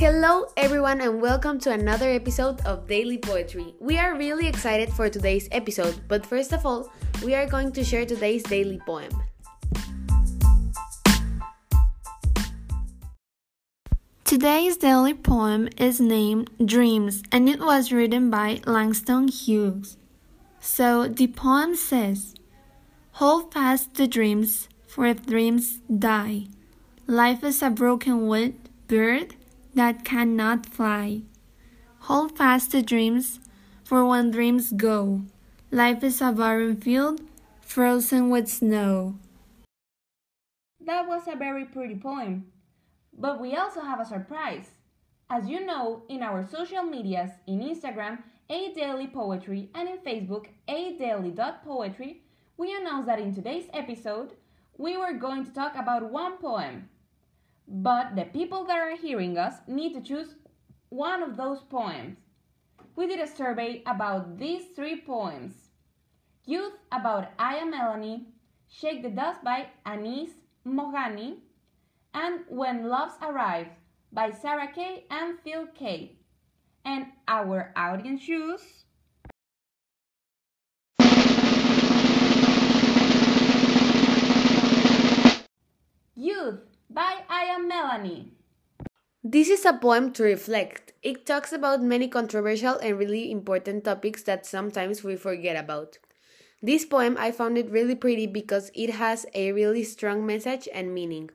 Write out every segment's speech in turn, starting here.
Hello, everyone, and welcome to another episode of Daily Poetry. We are really excited for today's episode, but first of all, we are going to share today's daily poem. Today's daily poem is named Dreams and it was written by Langston Hughes. So the poem says, Hold fast the dreams, for if dreams die, life is a broken wood bird that cannot fly. Hold fast the dreams, for when dreams go, life is a barren field frozen with snow. That was a very pretty poem. But we also have a surprise. As you know, in our social medias, in Instagram, A Daily Poetry, and in Facebook, A Daily.poetry, we announced that in today's episode, we were going to talk about one poem. But the people that are hearing us need to choose one of those poems. We did a survey about these three poems Youth about Aya Melanie, Shake the Dust by Anis Mojgani, and When Loves Arrive by Sarah Kay and Phil Kaye. And our audience choose. Youth by Aya Melanie. This is a poem to reflect. It talks about many controversial and really important topics that sometimes we forget about. This poem I found it really pretty because it has a really strong message and meaning.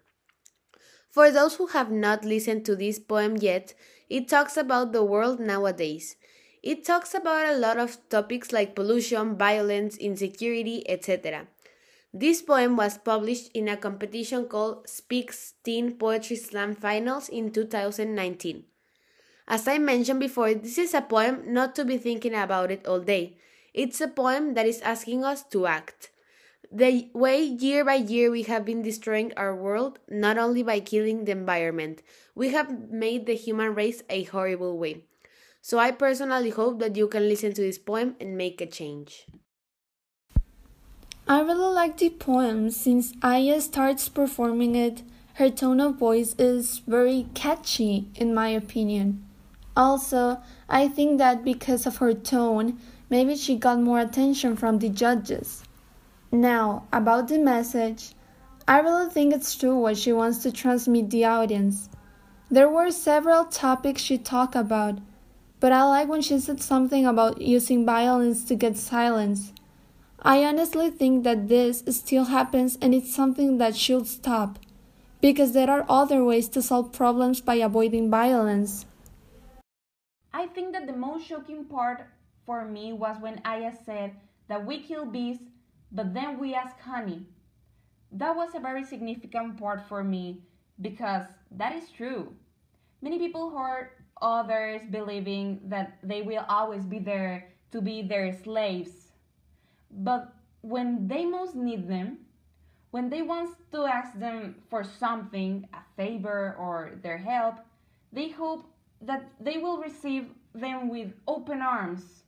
For those who have not listened to this poem yet, it talks about the world nowadays. It talks about a lot of topics like pollution, violence, insecurity, etc. This poem was published in a competition called Speaks Teen Poetry Slam Finals in 2019. As I mentioned before, this is a poem not to be thinking about it all day. It's a poem that is asking us to act. The way year by year we have been destroying our world, not only by killing the environment, we have made the human race a horrible way. So I personally hope that you can listen to this poem and make a change. I really like the poem since Aya starts performing it. Her tone of voice is very catchy, in my opinion. Also, I think that because of her tone, maybe she got more attention from the judges. Now, about the message, I really think it's true what she wants to transmit the audience. There were several topics she talked about, but I like when she said something about using violence to get silence. I honestly think that this still happens and it's something that should stop, because there are other ways to solve problems by avoiding violence. I think that the most shocking part for me was when Aya said that we kill bees but then we ask honey. That was a very significant part for me because that is true. Many people hurt others believing that they will always be there to be their slaves. But when they most need them, when they want to ask them for something, a favor or their help, they hope that they will receive them with open arms.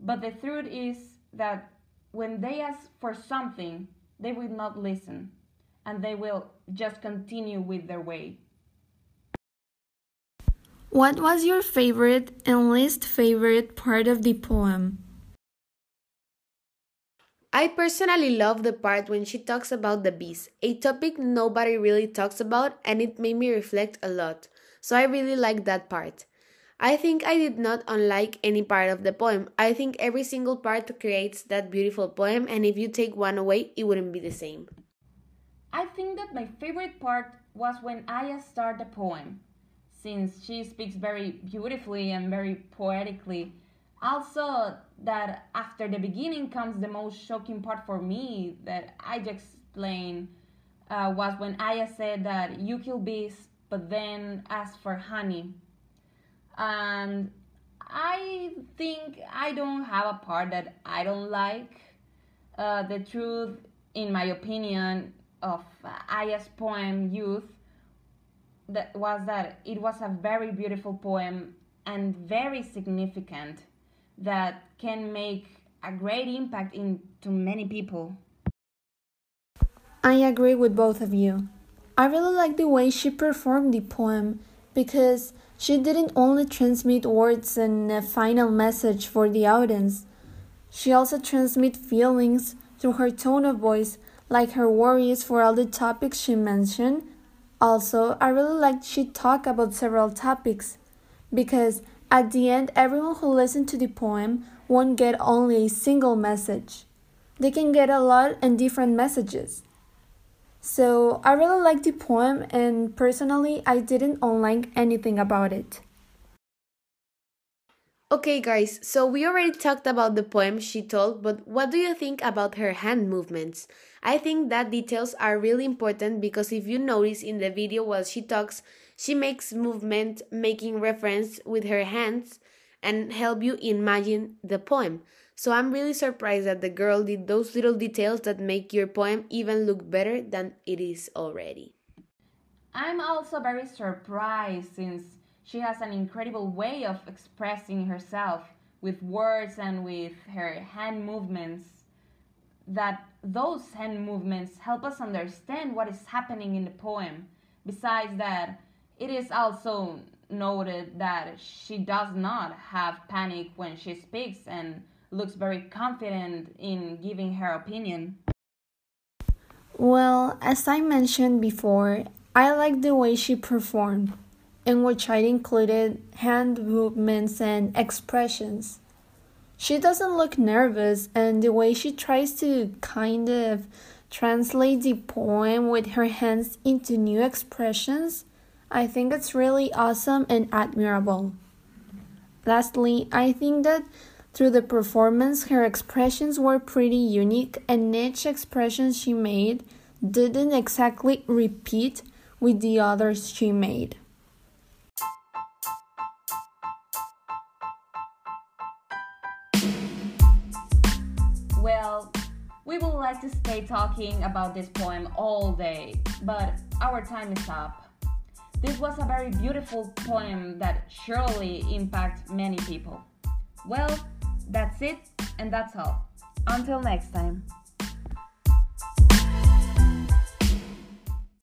But the truth is that when they ask for something, they will not listen and they will just continue with their way. What was your favorite and least favorite part of the poem? I personally love the part when she talks about the bees, a topic nobody really talks about, and it made me reflect a lot. So I really like that part. I think I did not unlike any part of the poem. I think every single part creates that beautiful poem, and if you take one away, it wouldn't be the same. I think that my favorite part was when Aya started the poem, since she speaks very beautifully and very poetically. Also, that after the beginning comes the most shocking part for me that I just explained uh, was when Aya said that you kill bees, but then ask for honey and I think I don't have a part that I don't like. Uh, the truth, in my opinion, of Aya's poem "Youth" that was that it was a very beautiful poem and very significant that can make a great impact into many people. I agree with both of you. I really like the way she performed the poem because she didn't only transmit words and a final message for the audience, she also transmit feelings through her tone of voice, like her worries for all the topics she mentioned. Also, I really liked she talked about several topics because at the end, everyone who listened to the poem won't get only a single message. They can get a lot and different messages. So I really liked the poem, and personally, I didn't unlike anything about it. Okay, guys, so we already talked about the poem she told, but what do you think about her hand movements? I think that details are really important because if you notice in the video while she talks, she makes movement making reference with her hands and help you imagine the poem. So I'm really surprised that the girl did those little details that make your poem even look better than it is already. I'm also very surprised since she has an incredible way of expressing herself with words and with her hand movements. That those hand movements help us understand what is happening in the poem. Besides that, it is also noted that she does not have panic when she speaks and looks very confident in giving her opinion. Well, as I mentioned before, I like the way she performed, in which I included hand movements and expressions. She doesn't look nervous, and the way she tries to kind of translate the poem with her hands into new expressions, I think it's really awesome and admirable. Lastly, I think that through the performance, her expressions were pretty unique, and each expression she made didn't exactly repeat with the others she made. We would like to stay talking about this poem all day, but our time is up. This was a very beautiful poem that surely impacted many people. Well, that's it, and that's all. Until next time.